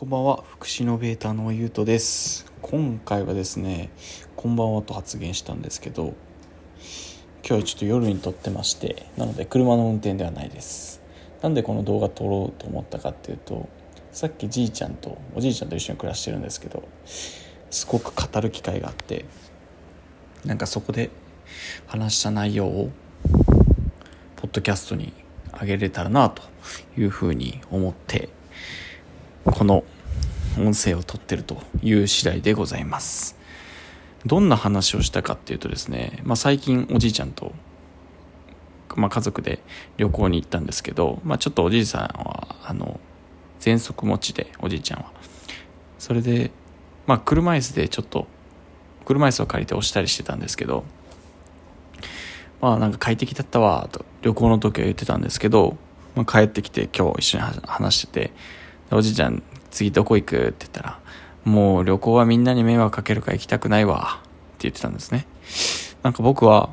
こんばんは福祉のベータのゆうとです。今回はですねこんばんはと発言したんですけど今日はちょっと夜に撮ってましてなので車の運転ではないです。なんでこの動画撮ろうと思ったかっていうとさっきじいちゃんとおじいちゃんと一緒に暮らしてるんですけどすごく語る機会があってなんかそこで話した内容をポッドキャストにあげれたらなというふうに思ってこの音声を撮ってるという次第でございます。どんな話をしたかっていうとですね、まあ、最近おじいちゃんと、まあ、家族で旅行に行ったんですけど、まあ、ちょっとおじいさんはあの喘息持ちでおじいちゃんは。それで、まあ、車椅子でちょっと車椅子を借りて押したりしてたんですけどまあなんか快適だったわと旅行の時は言ってたんですけど、まあ、帰ってきて今日一緒に話してておじいちゃん次どこ行く？って言ったら、もう旅行はみんなに迷惑かけるから行きたくないわって言ってたんですね。なんか僕は、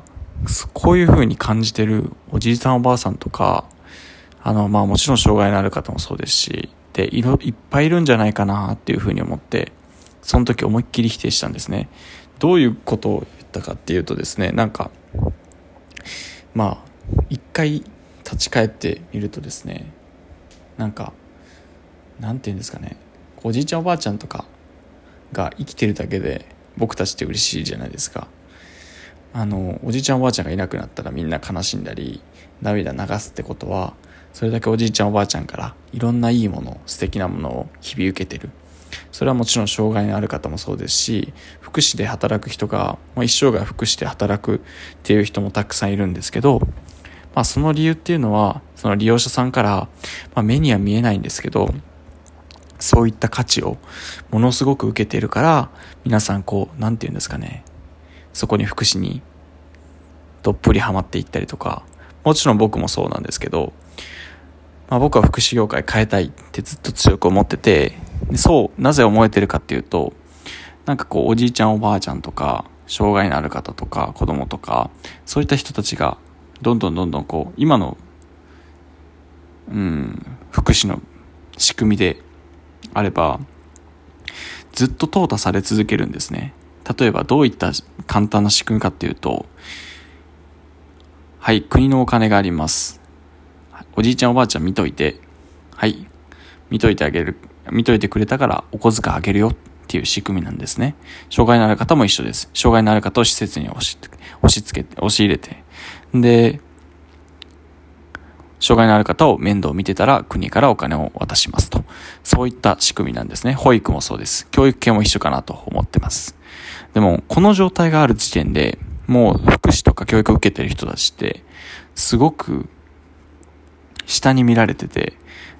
こういう風に感じてるおじいさんおばあさんとか、あの、まあもちろん障害のある方もそうですし、で、いろ、いっぱいいるんじゃないかなっていう風に思って、その時思いっきり否定したんですね。どういうことを言ったかっていうとですね、なんか、まあ、一回立ち返ってみるとですね、なんか、何て言うんですかね。おじいちゃんおばあちゃんとかが生きてるだけで僕たちって嬉しいじゃないですか。あのおじいちゃんおばあちゃんがいなくなったらみんな悲しんだり涙流すってことはそれだけおじいちゃんおばあちゃんからいろんないいもの素敵なものを日々受けてる。それはもちろん障害のある方もそうですし福祉で働く人が、まあ、一生涯福祉で働くっていう人もたくさんいるんですけど、まあ、その理由っていうのはその利用者さんから、まあ、目には見えないんですけどそういった価値をものすごく受けているから、皆さんこう、なんて言うんですかね。そこに福祉にどっぷりハマっていったりとか、もちろん僕もそうなんですけど、まあ僕は福祉業界変えたいってずっと強く思ってて、そう、なぜ思えてるかっていうと、なんかこう、おじいちゃんおばあちゃんとか、障害のある方とか、子供とか、そういった人たちが、どんどんどんどんこう、今の、うん、福祉の仕組みであれば、ずっと淘汰され続けるんですね。例えばどういった簡単な仕組みかっていうと、はい、国のお金があります。おじいちゃんおばあちゃん見といて、はい、見といてあげる、見といてくれたからお小遣いあげるよっていう仕組みなんですね。障害のある方も一緒です。障害のある方を施設に押し押し付けて、押し入れて。で、障害のある方を面倒を見てたら国からお金を渡しますと。そういった仕組みなんですね。保育もそうです。教育系も一緒かなと思ってます。でも、この状態がある時点で、もう福祉とか教育を受けてる人たちって、すごく下に見られてて、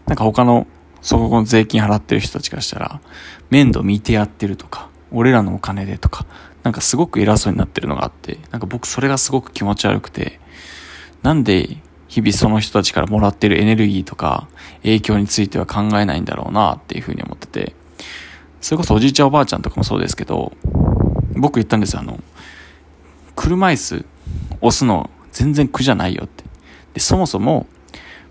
なんか他の、そこの税金払ってる人たちからしたら、面倒見てやってるとか、俺らのお金でとか、なんかすごく偉そうになってるのがあって、なんか僕それがすごく気持ち悪くて、なんで日々その人たちからもらってるエネルギーとか影響については考えないんだろうなっていうふうに思ってて、それこそおじいちゃんおばあちゃんとかもそうですけど、僕言ったんですよ、あの、車椅子押すの全然苦じゃないよって。で、そもそも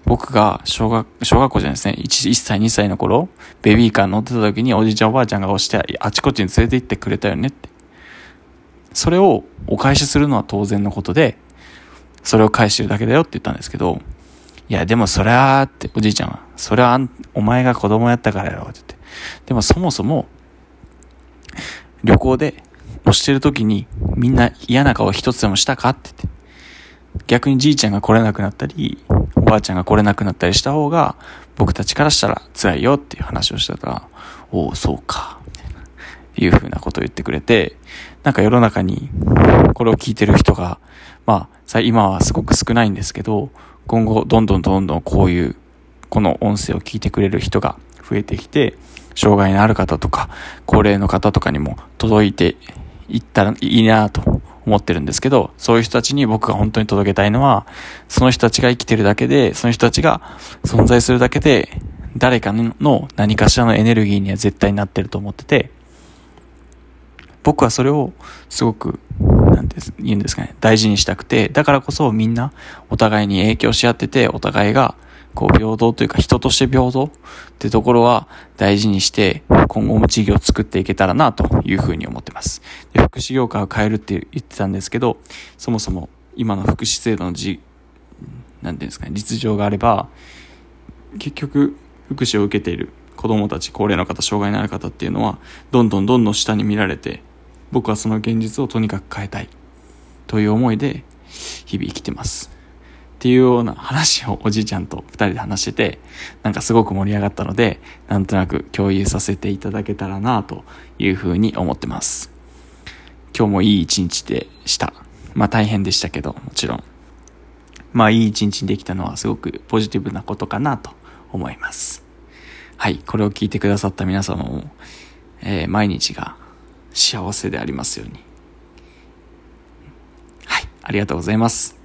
僕が小学、小学校じゃないですね、1, 1歳2歳の頃、ベビーカー乗ってた時におじいちゃんおばあちゃんが押してあちこちに連れて行ってくれたよねって。それをお返しするのは当然のことで、それを返してるだけだよって言ったんですけど、いや、でもそれは、って、おじいちゃんは、それはお前が子供やったからやろ、って言って。でもそもそも、旅行で押してる時にみんな嫌な顔一つでもしたかって言って。逆にじいちゃんが来れなくなったり、おばあちゃんが来れなくなったりした方が、僕たちからしたら辛いよっていう話をしてたら、おお、そうか、みたいな、いうふうなことを言ってくれて、なんか世の中に、これを聞いてる人が、まあ、今はすごく少ないんですけど、今後どんどんどんどんこういう、この音声を聞いてくれる人が増えてきて、障害のある方とか、高齢の方とかにも届いていったらいいなと思ってるんですけど、そういう人たちに僕が本当に届けたいのは、その人たちが生きてるだけで、その人たちが存在するだけで、誰かの何かしらのエネルギーには絶対になってると思ってて、僕はそれをすごくなんて言うんですかね、大事にしたくて、だからこそみんなお互いに影響し合ってて、お互いがこう平等というか人として平等ってところは大事にして今後も事業を作っていけたらなというふうに思ってます。で福祉業界を変えるって言ってたんですけど、そもそも今の福祉制度のじ、なんていうんですかね、実情があれば、結局福祉を受けている子供たち、高齢の方、障害のある方っていうのは、どんどんどんどん下に見られて、僕はその現実をとにかく変えたいという思いで日々生きてます。っていうような話をおじいちゃんと二人で話してて、なんかすごく盛り上がったので、なんとなく共有させていただけたらなというふうに思ってます。今日もいい一日でした。まあ大変でしたけど、もちろん。まあいい一日にできたのはすごくポジティブなことかなと思います。はい、これを聞いてくださった皆様も、えー、毎日が幸せでありますように。はい、ありがとうございます。